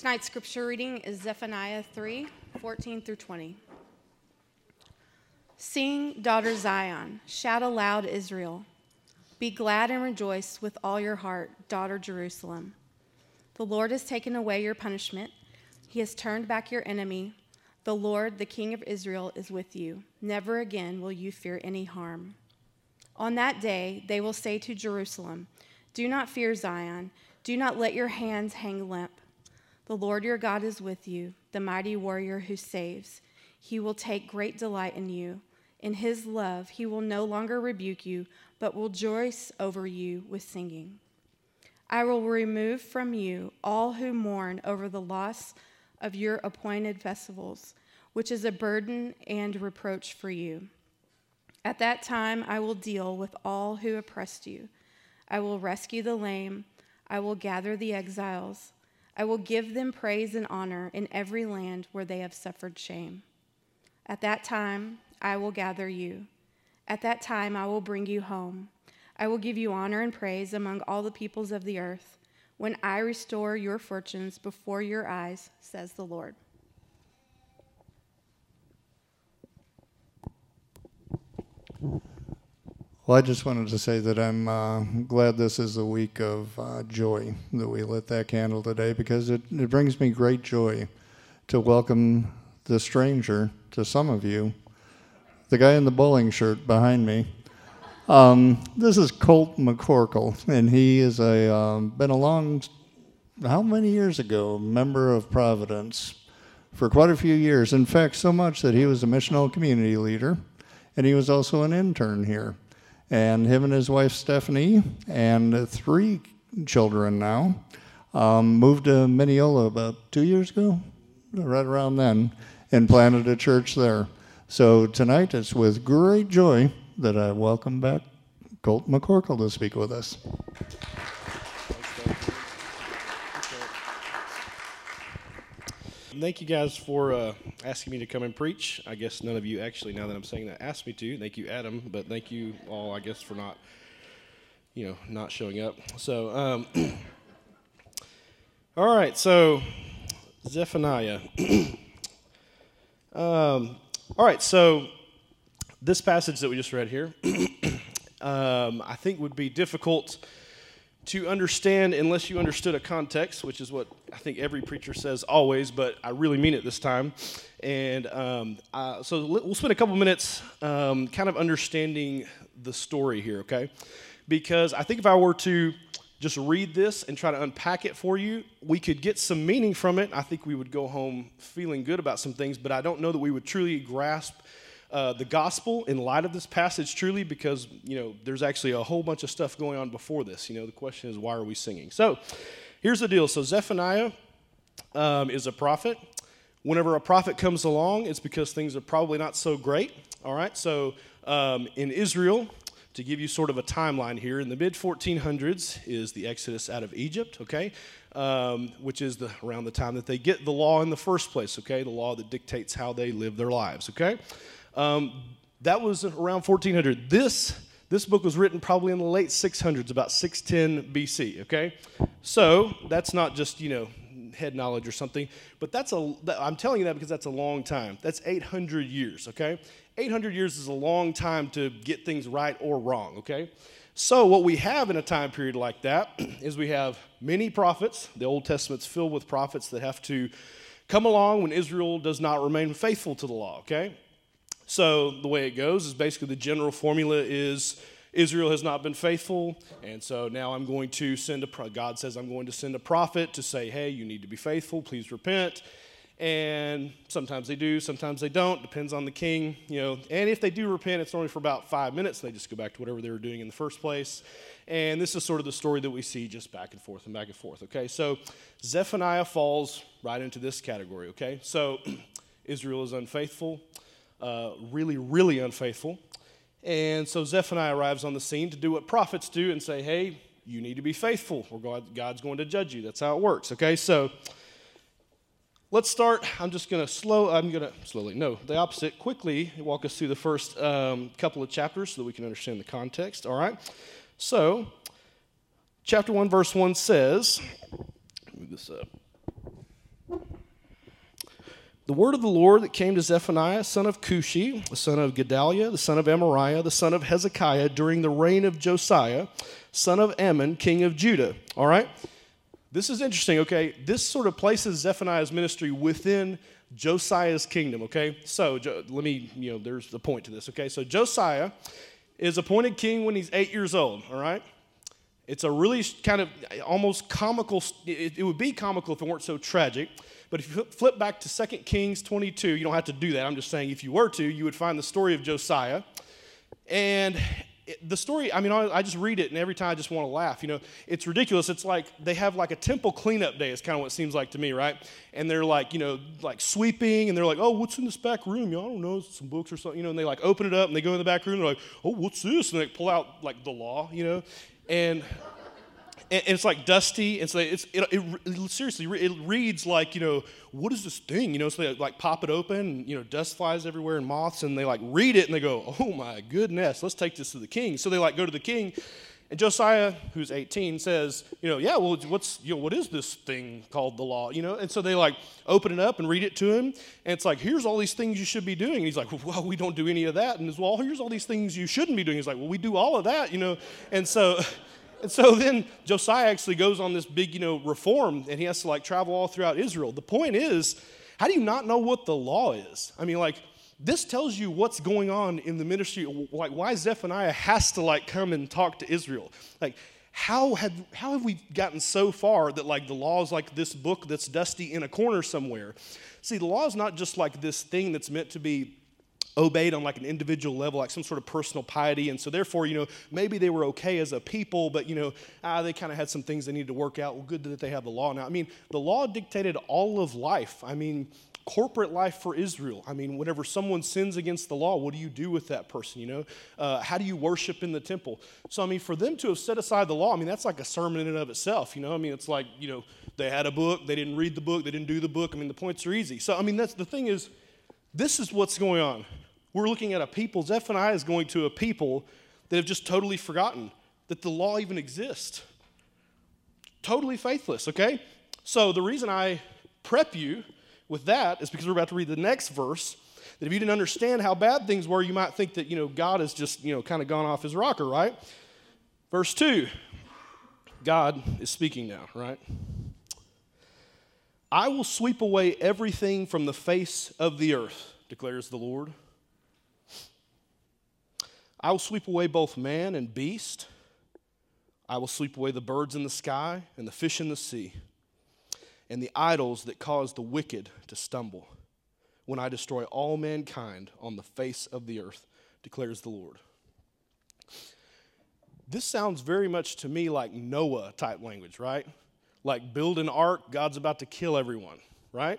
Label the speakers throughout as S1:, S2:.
S1: Tonight's scripture reading is Zephaniah 3 14 through 20. Sing, daughter Zion, shout aloud, Israel. Be glad and rejoice with all your heart, daughter Jerusalem. The Lord has taken away your punishment, He has turned back your enemy. The Lord, the King of Israel, is with you. Never again will you fear any harm. On that day, they will say to Jerusalem, Do not fear Zion, do not let your hands hang limp. The Lord your God is with you, the mighty warrior who saves. He will take great delight in you. In his love, he will no longer rebuke you, but will rejoice over you with singing. I will remove from you all who mourn over the loss of your appointed festivals, which is a burden and reproach for you. At that time, I will deal with all who oppressed you. I will rescue the lame. I will gather the exiles. I will give them praise and honor in every land where they have suffered shame. At that time, I will gather you. At that time, I will bring you home. I will give you honor and praise among all the peoples of the earth when I restore your fortunes before your eyes, says the Lord.
S2: Well, I just wanted to say that I'm uh, glad this is a week of uh, joy that we lit that candle today because it, it brings me great joy to welcome the stranger to some of you, the guy in the bowling shirt behind me. Um, this is Colte McCorkle, and he a um, been a long, how many years ago, member of Providence for quite a few years. In fact, so much that he was a missional community leader, and he was also an intern here and him and his wife Stephanie and three children now um, moved to Mineola about two years ago, right around then, and planted a church there. So tonight it's with great joy that I welcome back Colte McCorkle to speak with us.
S3: Thank you guys for uh, asking me to come and preach. I guess none of you actually, now that I'm saying that, asked me to. Thank you, Adam, but thank you all, I guess, for not, you know, not showing up. So, um, all right. So, Zephaniah. um, all right. So, this passage that we just read here, um, I think would be difficult to understand unless you understood a context, which is what I think every preacher says always, but I really mean it this time. And um, uh, so we'll spend a couple minutes um, kind of understanding the story here, okay? Because I think if I were to just read this and try to unpack it for you, we could get some meaning from it. I think we would go home feeling good about some things, but I don't know that we would truly grasp uh, the gospel in light of this passage truly because you know there's actually a whole bunch of stuff going on before this. You know the question is why are we singing? So here's the deal. So zephaniah um, is a prophet. Whenever a prophet comes along it's because things are probably not so great. All right? So um, in israel to give you sort of a timeline here in the mid 1400s is the exodus out of egypt okay? Um, which is the, around the time that they get the law in the first place okay? The law that dictates how they live their lives okay um, that was around 1400. This, this book was written probably in the late 600s, about 610 BC, okay? So that's not just, you know, head knowledge or something, but that's a, I'm telling you that because that's a long time. That's 800 years, okay? 800 years is a long time to get things right or wrong, okay? So, what we have in a time period like that is we have many prophets. The Old Testament's filled with prophets that have to come along when Israel does not remain faithful to the law, okay? So the way it goes is basically the general formula is Israel has not been faithful, and so now I'm going to send a God says I'm going to send a prophet to say, "Hey, you need to be faithful. Please repent." And sometimes they do, sometimes they don't. Depends on the king, you know. And if they do repent, it's only for about five minutes. They just go back to whatever they were doing in the first place. And this is sort of the story that we see just back and forth and back and forth. Okay, so Zephaniah falls right into this category. Okay, so Israel is unfaithful uh, really, really unfaithful. And so Zephaniah arrives on the scene to do what prophets do and say, hey, you need to be faithful or God, God's going to judge you. That's how it works, okay? So let's start. I'm just going to slow, I'm going to slowly, no, the opposite, quickly walk us through the first um, couple of chapters so that we can understand the context, all right? So, chapter 1, verse 1 says, move this up. The word of the Lord that came to Zephaniah, son of Cushi, the son of Gedaliah, the son of Amariah, the son of Hezekiah, during the reign of Josiah, son of Amon, king of Judah. All right? This is interesting, okay? This sort of places Zephaniah's ministry within Josiah's kingdom, okay? So let me, you know, there's the point to this, okay? So Josiah is appointed king when he's eight years old, all right? It's a really kind of almost comical, it, it would be comical if it weren't so tragic. But if you flip back to 2 Kings 22, you don't have to do that. I'm just saying if you were to, you would find the story of Josiah. And the story, I mean, I just read it and every time I just want to laugh. You know, it's ridiculous. It's like they have like a temple cleanup day, is kind of what it seems like to me, right? And they're like, you know, like sweeping and they're like, oh, what's in this back room? Y'all don't know, some books or something, you know, and they like open it up and they go in the back room and they're like, oh, what's this? And they pull out like the law, you know? And and, it's like dusty, and so it's it, it, it, seriously it reads like you know what is this thing you know so they like pop it open, and, you know dust flies everywhere and moths, and they like read it and they go oh my goodness let's take this to the king. So they like go to the king, and Josiah who's 18 says you know yeah well what's you know what is this thing called the law you know and so they like open it up and read it to him, and it's like here's all these things you should be doing. And he's like well we don't do any of that, and as well here's all these things you shouldn't be doing. He's like well we do all of that you know, and so. And so then Josiah actually goes on this big, you know, reform and he has to like travel all throughout Israel. The point is, how do you not know what the law is? I mean, like, this tells you what's going on in the ministry, like why Zephaniah has to like come and talk to Israel. Like, how have, how have we gotten so far that like the law is like this book that's dusty in a corner somewhere? See, the law is not just like this thing that's meant to be obeyed on like an individual level, like some sort of personal piety. And so, therefore, you know, maybe they were okay as a people, but, you know, ah, they kind of had some things they needed to work out. Well, good that they have the law now. I mean, the law dictated all of life. I mean, corporate life for Israel. I mean, whenever someone sins against the law, what do you do with that person? You know, uh, how do you worship in the temple? So, I mean, for them to have set aside the law, I mean, that's like a sermon in and of itself. You know, I mean, it's like you know, they had a book, they didn't read the book, they didn't do the book. I mean, the points are easy. So, I mean, that's the thing is, this is what's going on. We're looking at a people, Zephaniah is going to a people that have just totally forgotten that the law even exists. Totally faithless, okay? So the reason I prep you with that is because we're about to read the next verse. That if you didn't understand how bad things were, you might think that, you know, God has just, you know, kind of gone off his rocker, right? Verse 2, God is speaking now, right? I will sweep away everything from the face of the earth, declares the Lord. I will sweep away both man and beast. I will sweep away the birds in the sky and the fish in the sea, and the idols that cause the wicked to stumble, when I destroy all mankind on the face of the earth, declares the Lord. This sounds very much to me like Noah type language, right? Like build an ark, God's about to kill everyone, right?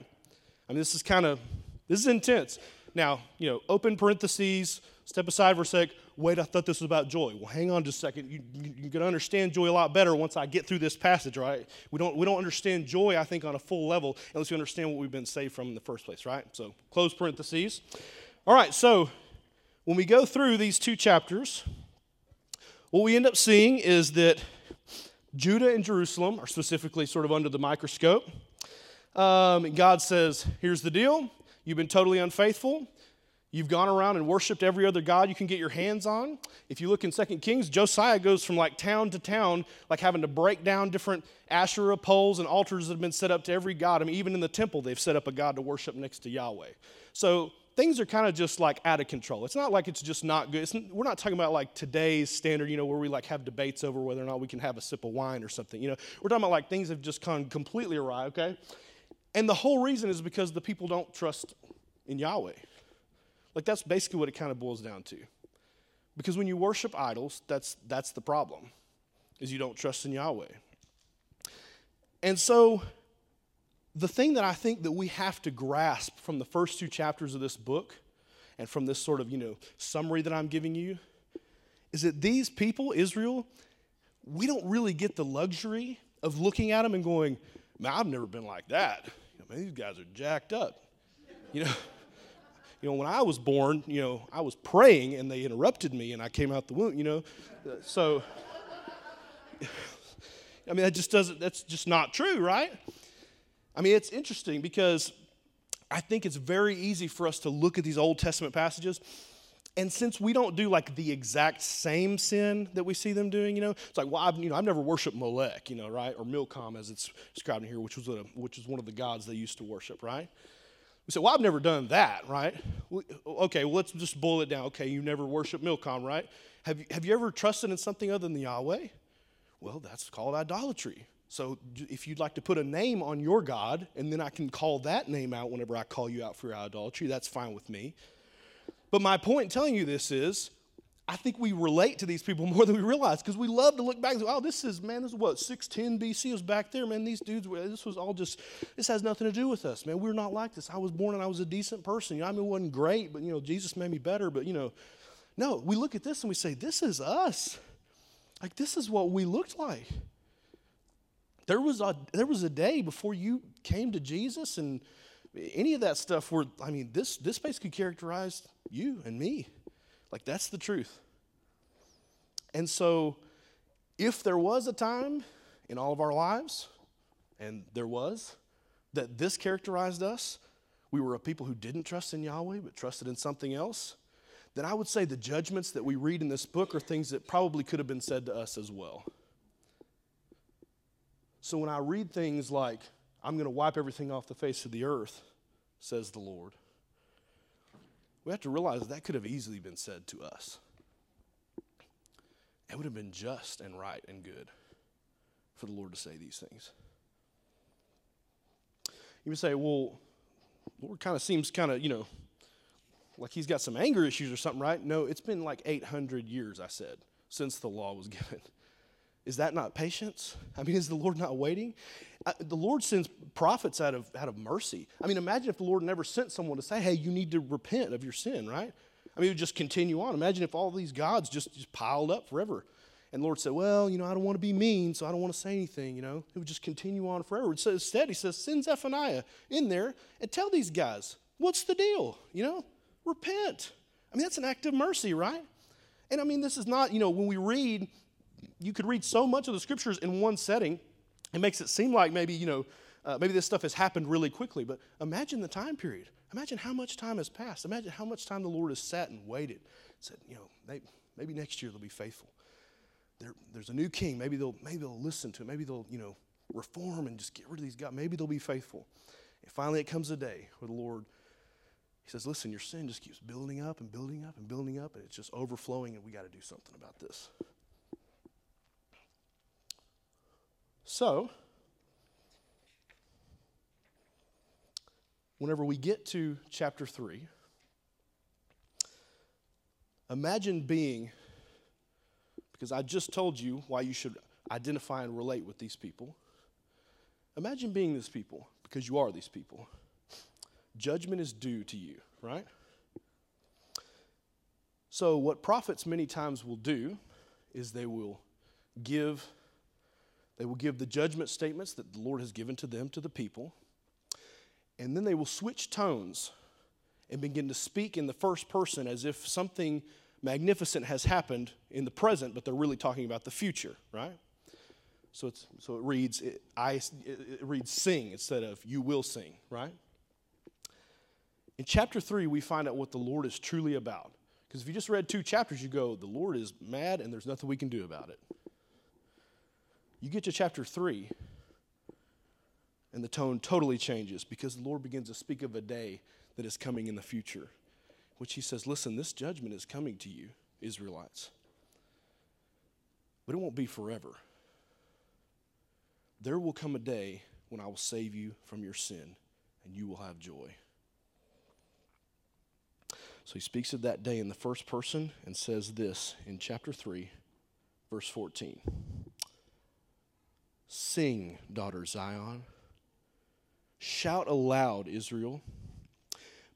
S3: I mean, this is kind of, this is intense. Now, you know, open parentheses, step aside for a sec wait, I thought this was about joy. Well, hang on just a second. You, you, you're going to understand joy a lot better once I get through this passage, right? We don't, we don't understand joy, I think, on a full level unless we understand what we've been saved from in the first place, right? So, close parentheses. All right, so when we go through these two chapters, what we end up seeing is that Judah and Jerusalem are specifically sort of under the microscope. Um, God says, Here's the deal. You've been totally unfaithful. You've gone around and worshiped every other god you can get your hands on. If you look in 2 Kings, Josiah goes from like town to town, like having to break down different Asherah poles and altars that have been set up to every god. I mean, even in the temple, they've set up a god to worship next to Yahweh. So things are kind of just like out of control. It's not like it's just not good. It's, we're not talking about like today's standard, you know, where we like have debates over whether or not we can have a sip of wine or something. You know, we're talking about like things have just gone completely awry, okay? And the whole reason is because the people don't trust in Yahweh. Like that's basically what it kind of boils down to. Because when you worship idols, that's that's the problem. Is you don't trust in Yahweh. And so the thing that I think that we have to grasp from the first two chapters of this book and from this sort of, you know, summary that I'm giving you is that these people, Israel, we don't really get the luxury of looking at them and going, man, I've never been like that. I mean, these guys are jacked up. You know, you know, when I was born, you know, I was praying and they interrupted me and I came out the womb, you know. So, I mean, that just doesn't, that's just not true, right? I mean, it's interesting because I think it's very easy for us to look at these Old Testament passages. And since we don't do like the exact same sin that we see them doing, you know, it's like, well, I've, you know, I've never worshipped Molech, you know, right? Or Milcom, as it's described in here, which was, a, which is one of the gods they used to worship, right? We say, well, I've never done that, right? Okay, well, let's just boil it down. Okay, you never worship Milcom, right? Have you, have you ever trusted in something other than Yahweh? Well, that's called idolatry. So if you'd like to put a name on your God, and then I can call that name out whenever I call you out for your idolatry, that's fine with me. But my point in telling you this is, I think we relate to these people more than we realize because we love to look back and say, oh, this is, man, this is what, 610 BC was back there, man. These dudes, this was all just, this has nothing to do with us, man. We're not like this. I was born and I was a decent person. You know, I mean, it wasn't great, but, you know, Jesus made me better. But, you know, no, we look at this and we say, this is us. Like, this is what we looked like. There was a there was a day before you came to Jesus and any of that stuff where I mean this this basically characterized you and me. Like that's the truth. And so if there was a time in all of our lives, and there was, that this characterized us, we were a people who didn't trust in Yahweh but trusted in something else, then I would say the judgments that we read in this book are things that probably could have been said to us as well. So when I read things like, I'm going to wipe everything off the face of the earth, says the Lord, we have to realize that could have easily been said to us. It would have been just and right and good for the Lord to say these things. You would say, well, Lord kind of seems kind of, you know, like he's got some anger issues or something, right? No, it's been like 800 years, I said, since the law was given. Is that not patience? I mean, is the Lord not waiting? The Lord sends prophets out of, out of mercy. I mean, imagine if the Lord never sent someone to say, hey, you need to repent of your sin, right? I mean, it would just continue on. Imagine if all these gods just, just piled up forever. And the Lord said, well, you know, I don't want to be mean, so I don't want to say anything, you know. It would just continue on forever. So instead, he says, send Zephaniah in there and tell these guys, what's the deal? You know, repent. I mean, that's an act of mercy, right? And I mean, this is not, you know, when we read you could read so much of the scriptures in one setting. It makes it seem like maybe, you know, uh, maybe this stuff has happened really quickly, but imagine the time period. Imagine how much time has passed. Imagine how much time the Lord has sat and waited. Said, you know, maybe, maybe next year they'll be faithful. There, there's a new king. Maybe they'll, maybe they'll listen to him. Maybe they'll, you know, reform and just get rid of these guys. Maybe they'll be faithful. And finally, it comes a day where the Lord, He says, listen, your sin just keeps building up and building up and building up, and it's just overflowing, and we got to do something about this. So, whenever we get to chapter 3, imagine being, because I just told you why you should identify and relate with these people. Imagine being these people, because you are these people. Judgment is due to you, right? So, what prophets many times will do is they will give they will give the judgment statements that the Lord has given to them, to the people. And then they will switch tones and begin to speak in the first person as if something magnificent has happened in the present, but they're really talking about the future, right? So, it's, so it reads, it, I, it reads sing instead of you will sing, right? In chapter 3, we find out what the Lord is truly about. Because if you just read two chapters, you go, the Lord is mad and there's nothing we can do about it. You get to chapter 3, and the tone totally changes because the Lord begins to speak of a day that is coming in the future, which he says, Listen, this judgment is coming to you, Israelites. But it won't be forever. There will come a day when I will save you from your sin, and you will have joy. So he speaks of that day in the first person and says this in chapter 3, verse 14. Sing, daughter Zion. Shout aloud, Israel.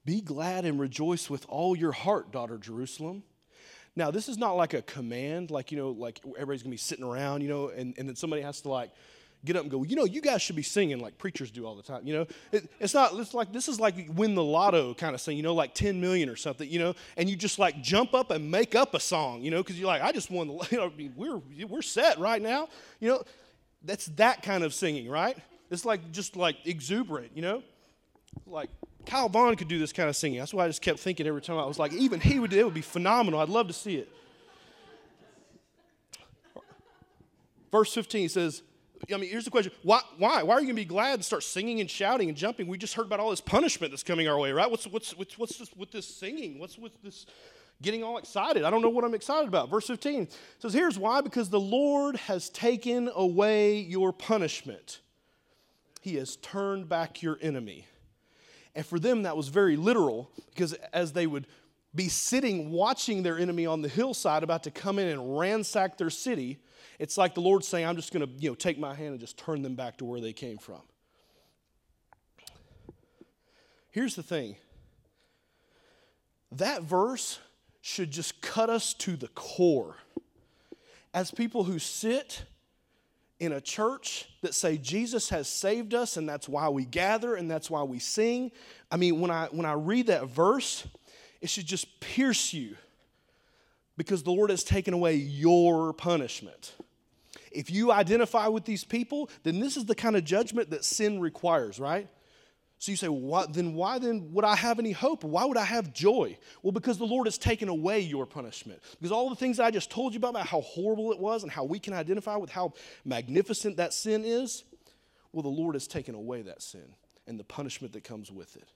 S3: Be glad and rejoice with all your heart, daughter Jerusalem. Now, this is not like a command, like, you know, like everybody's gonna be sitting around, you know, and, and then somebody has to like get up and go, you know, you guys should be singing like preachers do all the time. You know, it, it's not, it's like, this is like win the lotto kind of thing, you know, like 10 million or something, you know, and you just like jump up and make up a song, you know, because you're like, I just won the, you know, we're, we're set right now. You know, that's that kind of singing, right? It's like just like exuberant, you know? Like Kyle Vaughn could do this kind of singing. That's why I just kept thinking every time. I was like, even he would. It would be phenomenal. I'd love to see it. Verse 15 says, I mean, here's the question. Why, why? Why are you going to be glad and start singing and shouting and jumping? We just heard about all this punishment that's coming our way, right? What's, what's, what's, what's this with this singing? What's with this getting all excited? I don't know what I'm excited about. Verse 15 says, Here's why because the Lord has taken away your punishment, He has turned back your enemy. And for them, that was very literal because as they would be sitting watching their enemy on the hillside about to come in and ransack their city, it's like the Lord saying, I'm just going to you know, take my hand and just turn them back to where they came from. Here's the thing that verse should just cut us to the core. As people who sit in a church that say Jesus has saved us and that's why we gather and that's why we sing. I mean, when I when I read that verse, it should just pierce you because the Lord has taken away your punishment. If you identify with these people, then this is the kind of judgment that sin requires, right? So you say, well, then why then would I have any hope? Why would I have joy? Well, because the Lord has taken away your punishment. Because all the things I just told you about, about how horrible it was and how we can identify with how magnificent that sin is, well, the Lord has taken away that sin and the punishment that comes with it.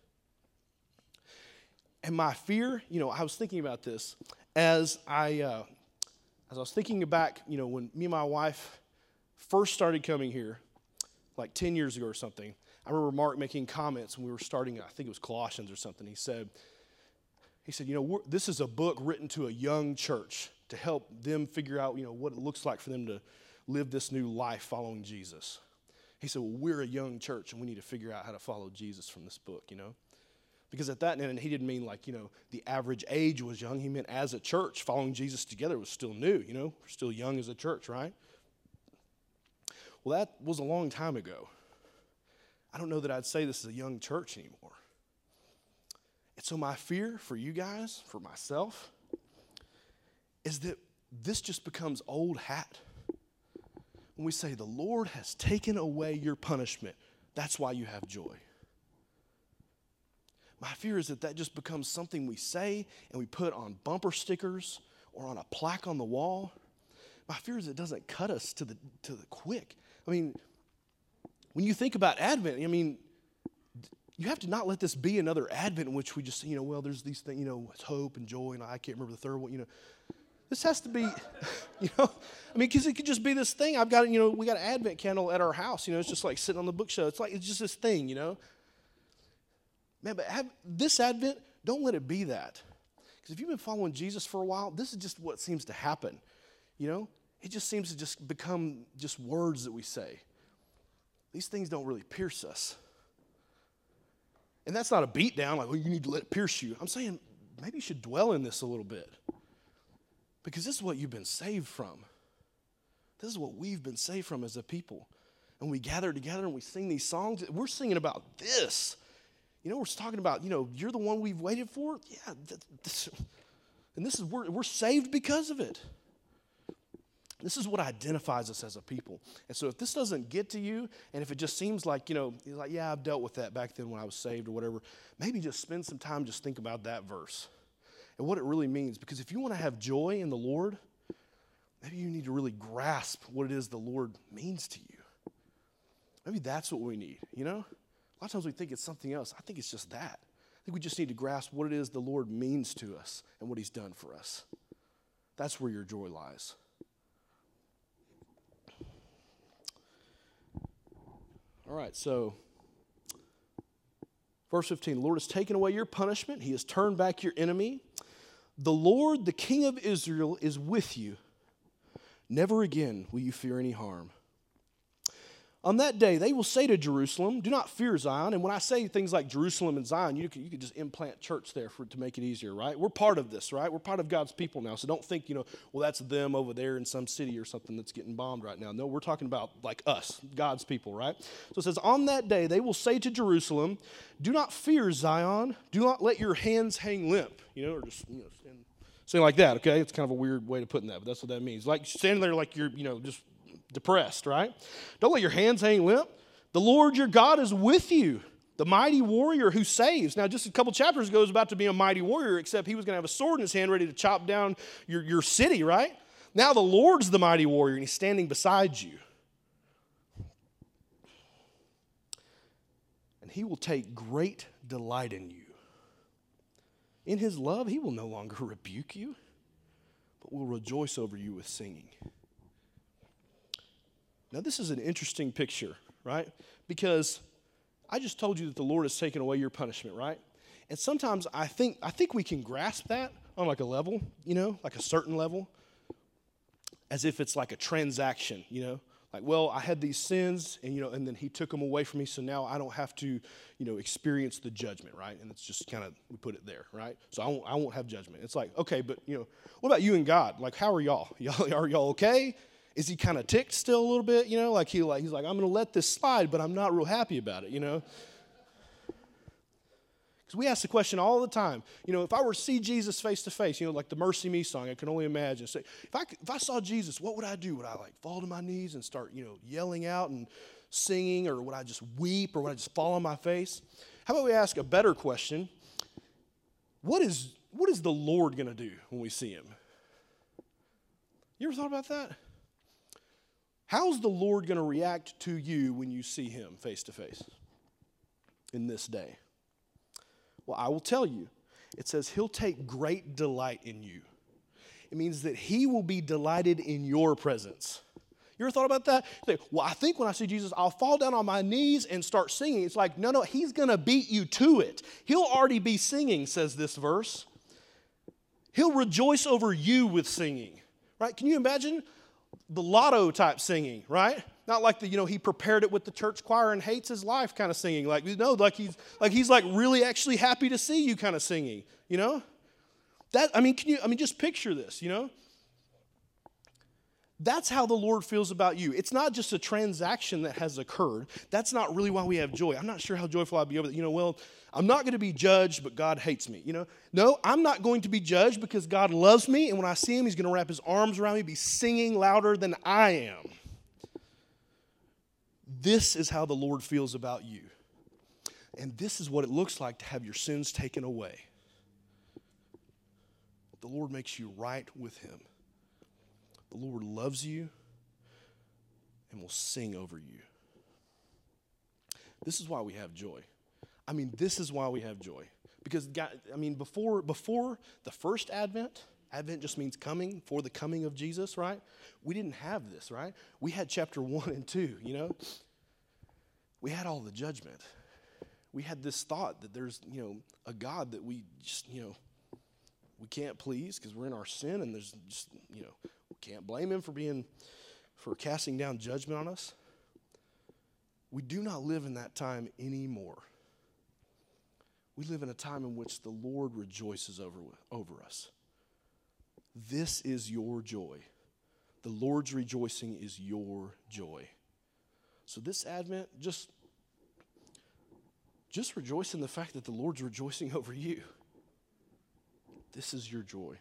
S3: And my fear, you know, I was thinking about this as I, uh, as I was thinking back, you know, when me and my wife first started coming here, like 10 years ago or something, I remember Mark making comments when we were starting, I think it was Colossians or something. He said, he said, you know, this is a book written to a young church to help them figure out, you know, what it looks like for them to live this new life following Jesus. He said, well, we're a young church and we need to figure out how to follow Jesus from this book, you know? Because at that, and he didn't mean like, you know, the average age was young. He meant as a church, following Jesus together was still new, you know? We're still young as a church, right? Well, that was a long time ago. I don't know that I'd say this is a young church anymore. And so, my fear for you guys, for myself, is that this just becomes old hat. When we say, The Lord has taken away your punishment, that's why you have joy. My fear is that that just becomes something we say and we put on bumper stickers or on a plaque on the wall. My fear is it doesn't cut us to the, to the quick. I mean, when you think about Advent, I mean, you have to not let this be another Advent in which we just, you know, well, there's these things, you know, it's hope and joy, and I can't remember the third one, you know. This has to be, you know, I mean, because it could just be this thing. I've got, you know, we got an Advent candle at our house, you know, it's just like sitting on the bookshelf. It's like, it's just this thing, you know. Man, but have, this Advent, don't let it be that. Because if you've been following Jesus for a while, this is just what seems to happen, you know. It just seems to just become just words that we say these things don't really pierce us. And that's not a beat down, like, well, you need to let it pierce you. I'm saying maybe you should dwell in this a little bit. Because this is what you've been saved from. This is what we've been saved from as a people. And we gather together and we sing these songs. We're singing about this. You know, we're talking about, you know, you're the one we've waited for. Yeah. And this is, we're, we're saved because of it. This is what identifies us as a people. And so if this doesn't get to you, and if it just seems like, you know, like, yeah, I've dealt with that back then when I was saved or whatever, maybe just spend some time just think about that verse and what it really means. Because if you want to have joy in the Lord, maybe you need to really grasp what it is the Lord means to you. Maybe that's what we need, you know? A lot of times we think it's something else. I think it's just that. I think we just need to grasp what it is the Lord means to us and what He's done for us. That's where your joy lies. All right, so verse 15 The Lord has taken away your punishment, He has turned back your enemy. The Lord, the King of Israel, is with you. Never again will you fear any harm. On that day, they will say to Jerusalem, Do not fear Zion. And when I say things like Jerusalem and Zion, you could, you could just implant church there for, to make it easier, right? We're part of this, right? We're part of God's people now. So don't think, you know, well, that's them over there in some city or something that's getting bombed right now. No, we're talking about like us, God's people, right? So it says, On that day, they will say to Jerusalem, Do not fear Zion. Do not let your hands hang limp, you know, or just, you know, stand, something like that, okay? It's kind of a weird way to put that, but that's what that means. Like standing there like you're, you know, just depressed, right? Don't let your hands hang limp. The Lord your God is with you. the mighty warrior who saves. Now, just a couple chapters ago, was about to be a mighty warrior, except he was going to have a sword in his hand ready to chop down your, your city, right? Now, the Lord's the mighty warrior, and he's standing beside you. And he will take great delight in you. In his love, he will no longer rebuke you, but will rejoice over you with singing. Now, this is an interesting picture, right? Because I just told you that the Lord has taken away your punishment, right? And sometimes I think I think we can grasp that on like a level, you know, like a certain level, as if it's like a transaction, you know. Like, well, I had these sins, and you know, and then He took them away from me, so now I don't have to, you know, experience the judgment, right? And it's just kind of we put it there, right? So I won't, I won't have judgment. It's like, okay, but you know, what about you and God? Like, how are y'all? Y'all are y'all okay? Is he kind of ticked still a little bit? You know, like he like he's like I'm to let this slide, but I'm not real happy about it. You know. Because we ask the question all the time, you know, if I were to see Jesus face to face, you know, like the MercyMe song, I can only imagine. Say, if I, if I saw Jesus, what would I do? Would I like fall to my knees and start, you know, yelling out and singing, or would I just weep, or would I just fall on my face? How about we ask a better question? What is, what is the Lord going to do when we see him? You ever thought about that? How's the Lord going to react to you when you see him face to face in this day? Well, I will tell you. It says he'll take great delight in you. It means that he will be delighted in your presence. You ever thought about that? Well, I think when I see Jesus, I'll fall down on my knees and start singing. It's like, no, no, he's going to beat you to it. He'll already be singing, says this verse. He'll rejoice over you with singing, right? Can you imagine the lotto type singing, right? Not like the, you know, he prepared it with the church choir and hates his life kind of singing. Like, you know, like he's like he's like really actually happy to see you kind of singing, you know? That I mean, can you I mean just picture this, you know? That's how the Lord feels about you. It's not just a transaction that has occurred. That's not really why we have joy. I'm not sure how joyful I'd be over that. You know, well, I'm not going to be judged, but God hates me. You know, no, I'm not going to be judged because God loves me, and when I see Him, He's going to wrap His arms around me, be singing louder than I am. This is how the Lord feels about you. And this is what it looks like to have your sins taken away. The Lord makes you right with Him. The Lord loves you and will sing over you. This is why we have joy. I mean, this is why we have joy. Because God, I mean, before before the first advent, Advent just means coming for the coming of Jesus, right? We didn't have this, right? We had chapter one and two, you know? We had all the judgment. We had this thought that there's, you know, a God that we just, you know, we can't please because we're in our sin and there's just, you know, can't blame him for being, for casting down judgment on us. We do not live in that time anymore. We live in a time in which the Lord rejoices over, over us. This is your joy. The Lord's rejoicing is your joy. So this Advent, just, just rejoice in the fact that the Lord's rejoicing over you. This is your joy.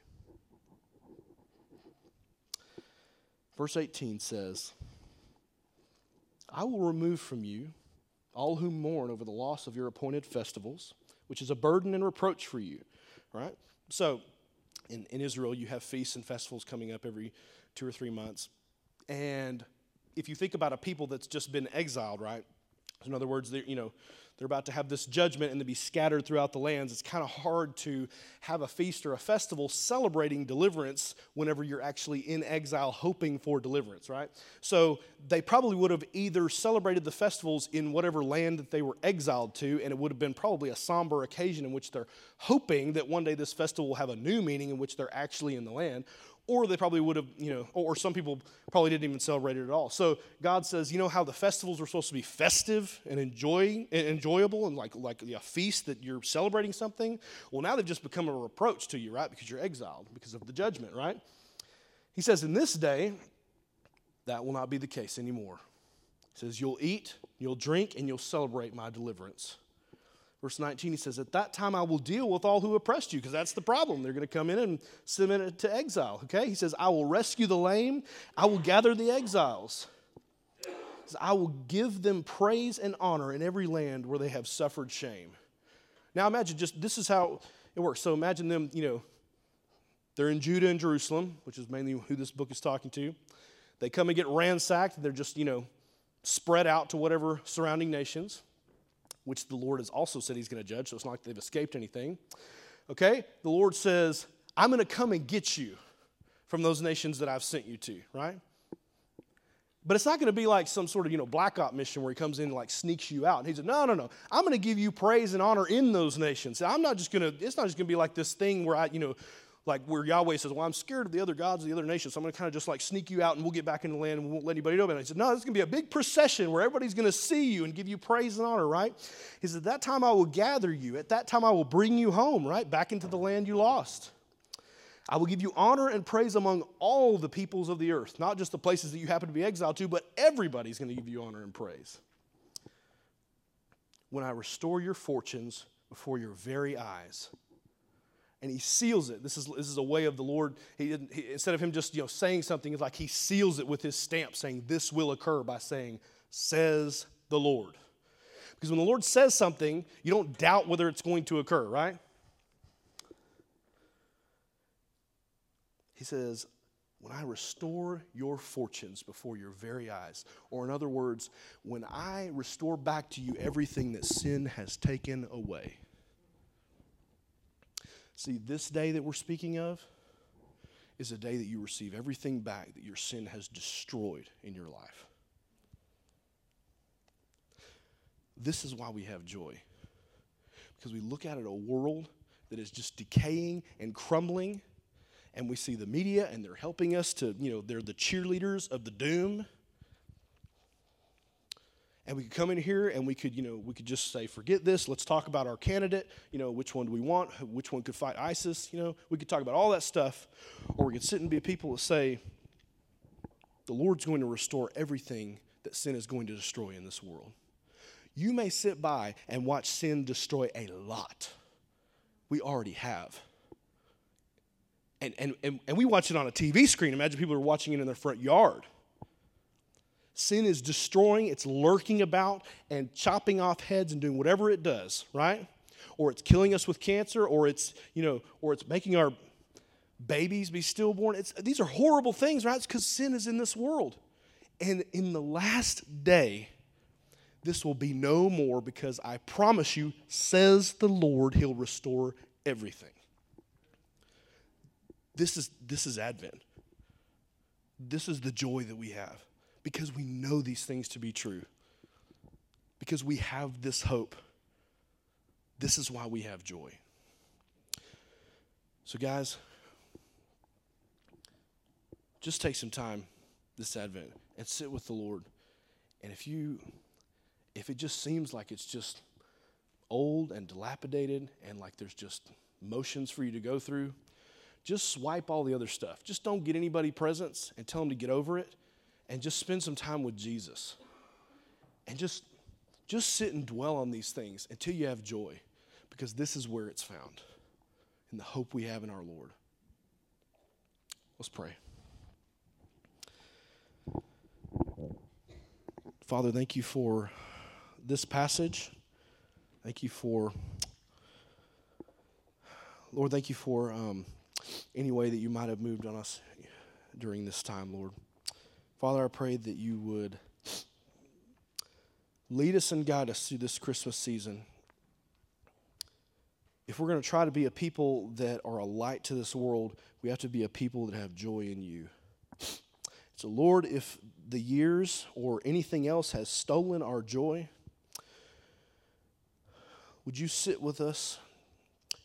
S3: Verse 18 says, I will remove from you all who mourn over the loss of your appointed festivals, which is a burden and reproach for you. Right? So, in, in Israel, you have feasts and festivals coming up every two or three months. And if you think about a people that's just been exiled, right? In other words, you know, they're about to have this judgment and to be scattered throughout the lands. It's kind of hard to have a feast or a festival celebrating deliverance whenever you're actually in exile hoping for deliverance, right? So they probably would have either celebrated the festivals in whatever land that they were exiled to, and it would have been probably a somber occasion in which they're hoping that one day this festival will have a new meaning in which they're actually in the land, or they probably would have, you know, or some people probably didn't even celebrate it at all. So God says, you know how the festivals were supposed to be festive and enjoy, enjoyable and like, like a feast that you're celebrating something? Well, now they've just become a reproach to you, right? Because you're exiled because of the judgment, right? He says, in this day, that will not be the case anymore. He says, you'll eat, you'll drink, and you'll celebrate my deliverance. Verse 19, he says, At that time I will deal with all who oppressed you, because that's the problem. They're going to come in and send them into exile. Okay? He says, I will rescue the lame, I will gather the exiles. says, I will give them praise and honor in every land where they have suffered shame. Now imagine just this is how it works. So imagine them, you know, they're in Judah and Jerusalem, which is mainly who this book is talking to. They come and get ransacked. They're just, you know, spread out to whatever surrounding nations, which the Lord has also said He's going to judge. So it's not like they've escaped anything. Okay? The Lord says, I'm going to come and get you from those nations that I've sent you to, right? But it's not going to be like some sort of, you know, black op mission where he comes in and like sneaks you out. And he said, no, no, no. I'm going to give you praise and honor in those nations. I'm not just going to, it's not just going to be like this thing where I, you know, like where Yahweh says, well, I'm scared of the other gods of the other nations. So I'm going to kind of just like sneak you out and we'll get back in the land and we won't let anybody know about it. He said, no, this is going to be a big procession where everybody's going to see you and give you praise and honor, right? He said, at that time I will gather you. At that time I will bring you home, right? Back into the land you lost. I will give you honor and praise among all the peoples of the earth, not just the places that you happen to be exiled to, but everybody's going to give you honor and praise. When I restore your fortunes before your very eyes, and he seals it. This is, this is a way of the Lord. He, he, instead of him just you know, saying something, it's like he seals it with his stamp, saying, This will occur by saying, Says the Lord. Because when the Lord says something, you don't doubt whether it's going to occur, right? He says, When I restore your fortunes before your very eyes, or in other words, when I restore back to you everything that sin has taken away. See, this day that we're speaking of is a day that you receive everything back that your sin has destroyed in your life. This is why we have joy. Because we look at a world that is just decaying and crumbling, and we see the media and they're helping us to, you know, they're the cheerleaders of the doom and we could come in here and we could, you know, we could just say, forget this, let's talk about our candidate, you know, which one do we want, which one could fight ISIS, you know, we could talk about all that stuff, or we could sit and be people that say, the Lord's going to restore everything that sin is going to destroy in this world. You may sit by and watch sin destroy a lot. We already have. And, and, and, and we watch it on a TV screen. Imagine people are watching it in their front yard. Sin is destroying, it's lurking about and chopping off heads and doing whatever it does, right? Or it's killing us with cancer, or it's, you know, or it's making our babies be stillborn. It's, these are horrible things, right? It's because sin is in this world. And in the last day, this will be no more because I promise you, says the Lord, He'll restore everything. This is, this is Advent. This is the joy that we have because we know these things to be true. Because we have this hope. This is why we have joy. So, guys, just take some time this Advent and sit with the Lord. And if you, if it just seems like it's just old and dilapidated and like there's just motions for you to go through, just swipe all the other stuff. Just don't get anybody presents and tell them to get over it and just spend some time with Jesus. And just just sit and dwell on these things until you have joy because this is where it's found in the hope we have in our Lord. Let's pray. Father, thank you for this passage. Thank you for, Lord, thank you for um, any way that you might have moved on us during this time, Lord. Father, I pray that you would lead us and guide us through this Christmas season. If we're going to try to be a people that are a light to this world, we have to be a people that have joy in you. So, Lord, if the years or anything else has stolen our joy, would you sit with us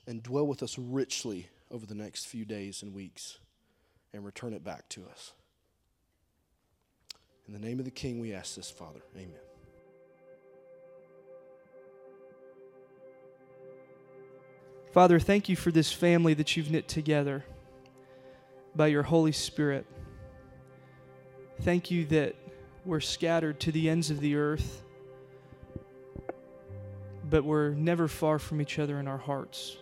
S3: and dwell with us richly over the next few days and weeks and return it back to us? In the name of the King, we ask this, Father. Amen.
S4: Father, thank you for this family that you've knit together by your Holy Spirit. Thank you that we're scattered to the ends of the earth, but we're never far from each other in our hearts.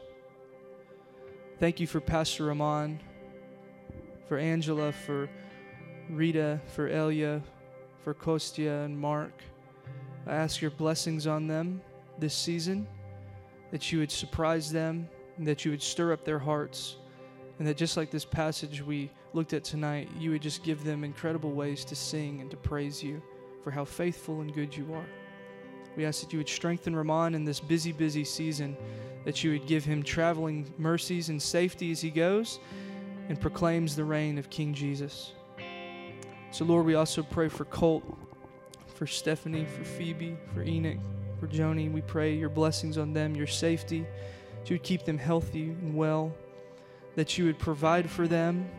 S4: Thank you for Pastor Ramon, for Angela, for Rita, for Elia, for Kostya and Mark. I ask your blessings on them this season, that you would surprise them, and that you would stir up their hearts, and that just like this passage we looked at tonight, you would just give them incredible ways to sing and to praise you for how faithful and good you are. We ask that you would strengthen Ramon in this busy, busy season, that you would give him traveling mercies and safety as he goes and proclaims the reign of King Jesus. So, Lord, we also pray for Colte, for Stephanie, for Phoebe, for Enoch, for Joni. We pray your blessings on them, your safety, that you would keep them healthy and well, that you would provide for them,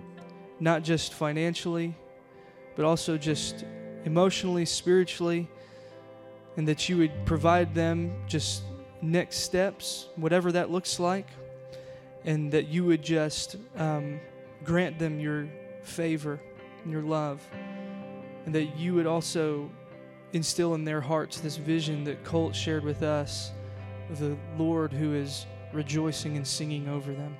S4: not just financially, but also just emotionally, spiritually, and that you would provide them just next steps, whatever that looks like, and that you would just um, grant them your favor and your love, and that you would also instill in their hearts this vision that Colte shared with us of the Lord who is rejoicing and singing over them.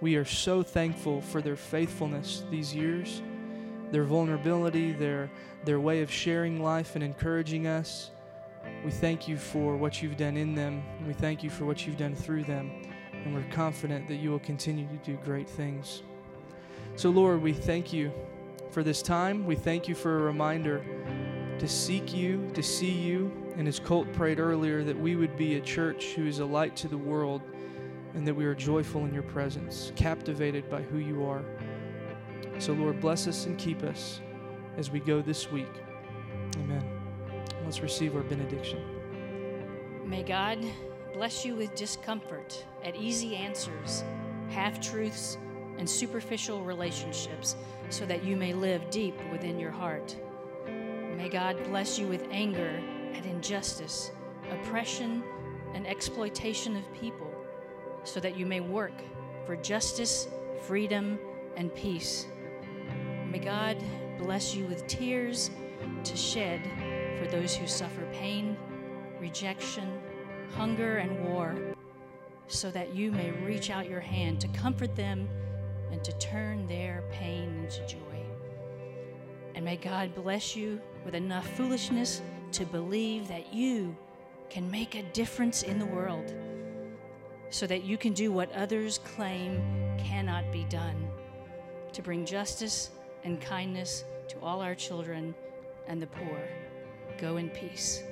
S4: We are so thankful for their faithfulness these years, their vulnerability, their, their way of sharing life and encouraging us. We thank you for what you've done in them, we thank you for what you've done through them, and we're confident that you will continue to do great things. So, Lord, we thank you for this time. We thank you for a reminder to seek you, to see you, and as Colte prayed earlier, that we would be a church who is a light to the world and that we are joyful in your presence, captivated by who you are. So, Lord, bless us and keep us as we go this week. Amen. Let's receive our benediction.
S5: May God bless you with discomfort at easy answers, half truths, and superficial relationships so that you may live deep within your heart. May God bless you with anger at injustice, oppression, and exploitation of people so that you may work for justice, freedom, and peace. May God bless you with tears to shed for those who suffer pain, rejection, hunger, and war, so that you may reach out your hand to comfort them and to turn their pain into joy. And may God bless you with enough foolishness to believe that you can make a difference in the world so that you can do what others claim cannot be done to bring justice and kindness to all our children and the poor. Go in peace.